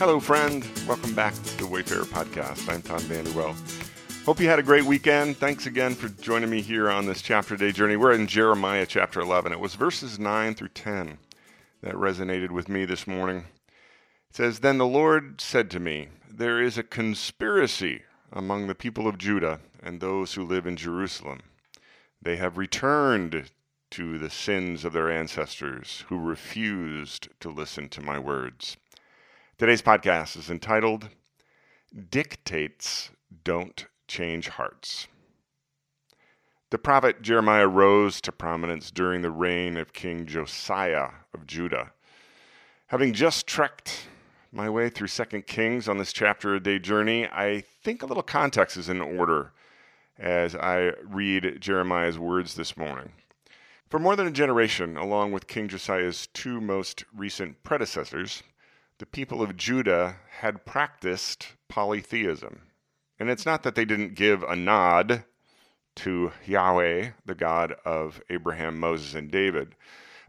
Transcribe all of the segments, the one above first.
Hello, friend. Welcome back to the Wayfarer Podcast. I'm Tom Vander Well. Hope you had a great weekend. Thanks again for joining me here on this chapter day journey. We're in Jeremiah chapter 11. It was verses 9 through 10 that resonated with me this morning. It says, Then the Lord said to me, There is a conspiracy among the people of Judah and those who live in Jerusalem. They have returned to the sins of their ancestors who refused to listen to my words. Today's podcast is entitled Dictates Don't Change Hearts. The prophet Jeremiah rose to prominence during the reign of King Josiah of Judah. Having just trekked my way through 2 Kings on this chapter a day journey, I think a little context is in order as I read Jeremiah's words this morning. For more than a generation, along with King Josiah's two most recent predecessors, the people of Judah had practiced polytheism. And it's not that they didn't give a nod to Yahweh, the God of Abraham, Moses, and David,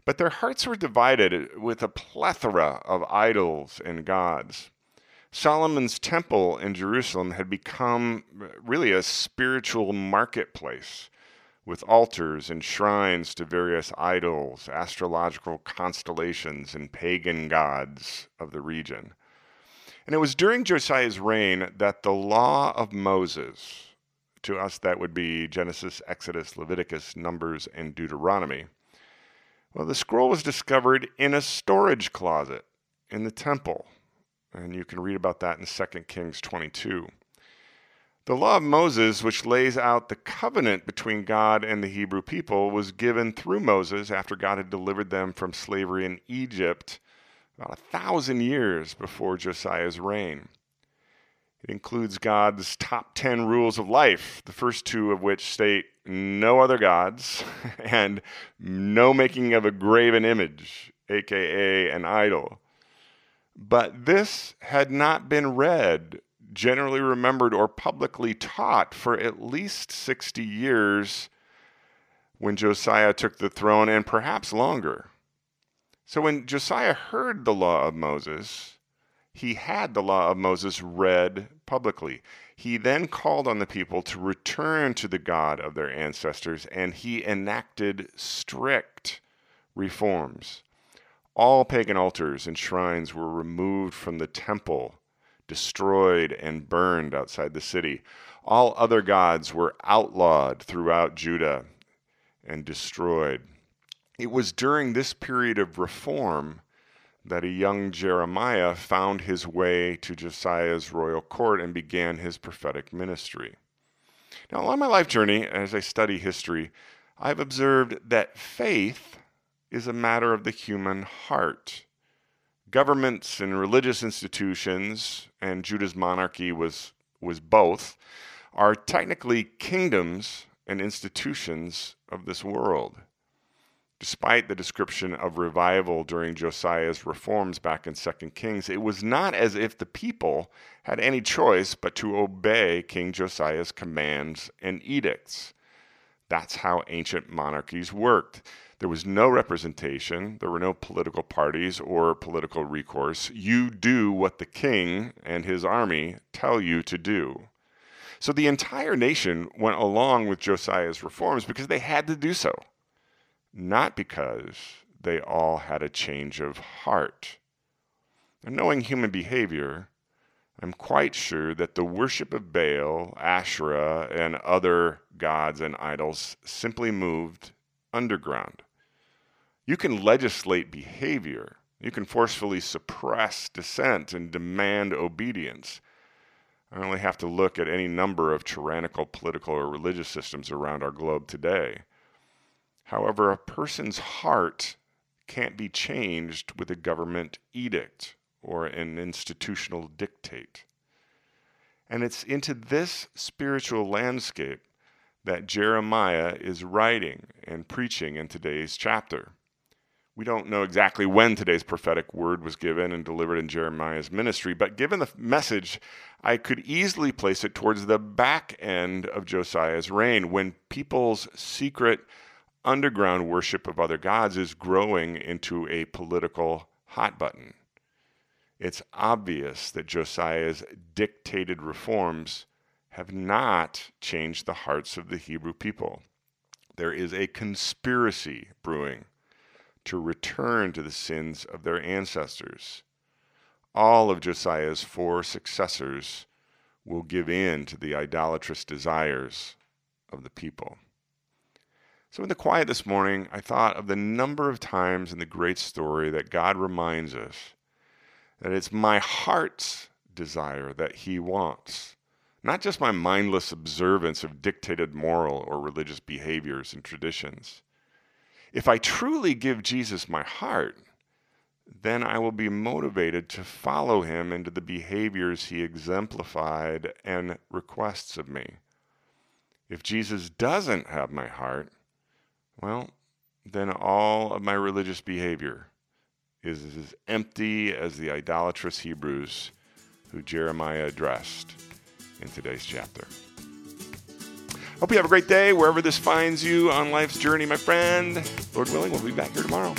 but their hearts were divided with a plethora of idols and gods. Solomon's temple in Jerusalem had become really a spiritual marketplace with altars and shrines to various idols, astrological constellations, and pagan gods of the region. And it was during Josiah's reign that the law of Moses, to us that would be Genesis, Exodus, Leviticus, Numbers, and Deuteronomy, well, the scroll was discovered in a storage closet in the temple. And you can read about that in 2 Kings 22. The law of Moses, which lays out the covenant between God and the Hebrew people, was given through Moses after God had delivered them from slavery in Egypt about a thousand years before Josiah's reign. It includes God's top 10 rules of life, the first two of which state no other gods and no making of a graven image, aka an idol. But this had not been read generally remembered or publicly taught for at least 60 years when Josiah took the throne, and perhaps longer. So when Josiah heard the law of Moses, he had the law of Moses read publicly. He then called on the people to return to the God of their ancestors, and he enacted strict reforms. All pagan altars and shrines were removed from the temple destroyed and burned outside the city. All other gods were outlawed throughout Judah and destroyed. It was during this period of reform that a young Jeremiah found his way to Josiah's royal court and began his prophetic ministry. Now, along my life journey, as I study history, I've observed that faith is a matter of the human heart governments and religious institutions, and Judah's monarchy was, was both, are technically kingdoms and institutions of this world. Despite the description of revival during Josiah's reforms back in 2 Kings, it was not as if the people had any choice but to obey King Josiah's commands and edicts. That's how ancient monarchies worked. There was no representation, there were no political parties or political recourse. You do what the king and his army tell you to do. So the entire nation went along with Josiah's reforms because they had to do so, not because they all had a change of heart. And knowing human behavior, I'm quite sure that the worship of Baal, Asherah, and other gods and idols simply moved underground. You can legislate behavior. You can forcefully suppress dissent and demand obedience. I only have to look at any number of tyrannical political or religious systems around our globe today. However, a person's heart can't be changed with a government edict or an institutional dictate. And it's into this spiritual landscape that Jeremiah is writing and preaching in today's chapter. We don't know exactly when today's prophetic word was given and delivered in Jeremiah's ministry, but given the message, I could easily place it towards the back end of Josiah's reign when people's secret underground worship of other gods is growing into a political hot button. It's obvious that Josiah's dictated reforms have not changed the hearts of the Hebrew people. There is a conspiracy brewing to return to the sins of their ancestors. All of Josiah's four successors will give in to the idolatrous desires of the people. So, in the quiet this morning, I thought of the number of times in the great story that God reminds us that it's my heart's desire that He wants, not just my mindless observance of dictated moral or religious behaviors and traditions. If I truly give Jesus my heart, then I will be motivated to follow him into the behaviors he exemplified and requests of me. If Jesus doesn't have my heart, well, then all of my religious behavior is as empty as the idolatrous Hebrews who Jeremiah addressed in today's chapter. Hope you have a great day wherever this finds you on life's journey, my friend. Lord willing, we'll be back here tomorrow.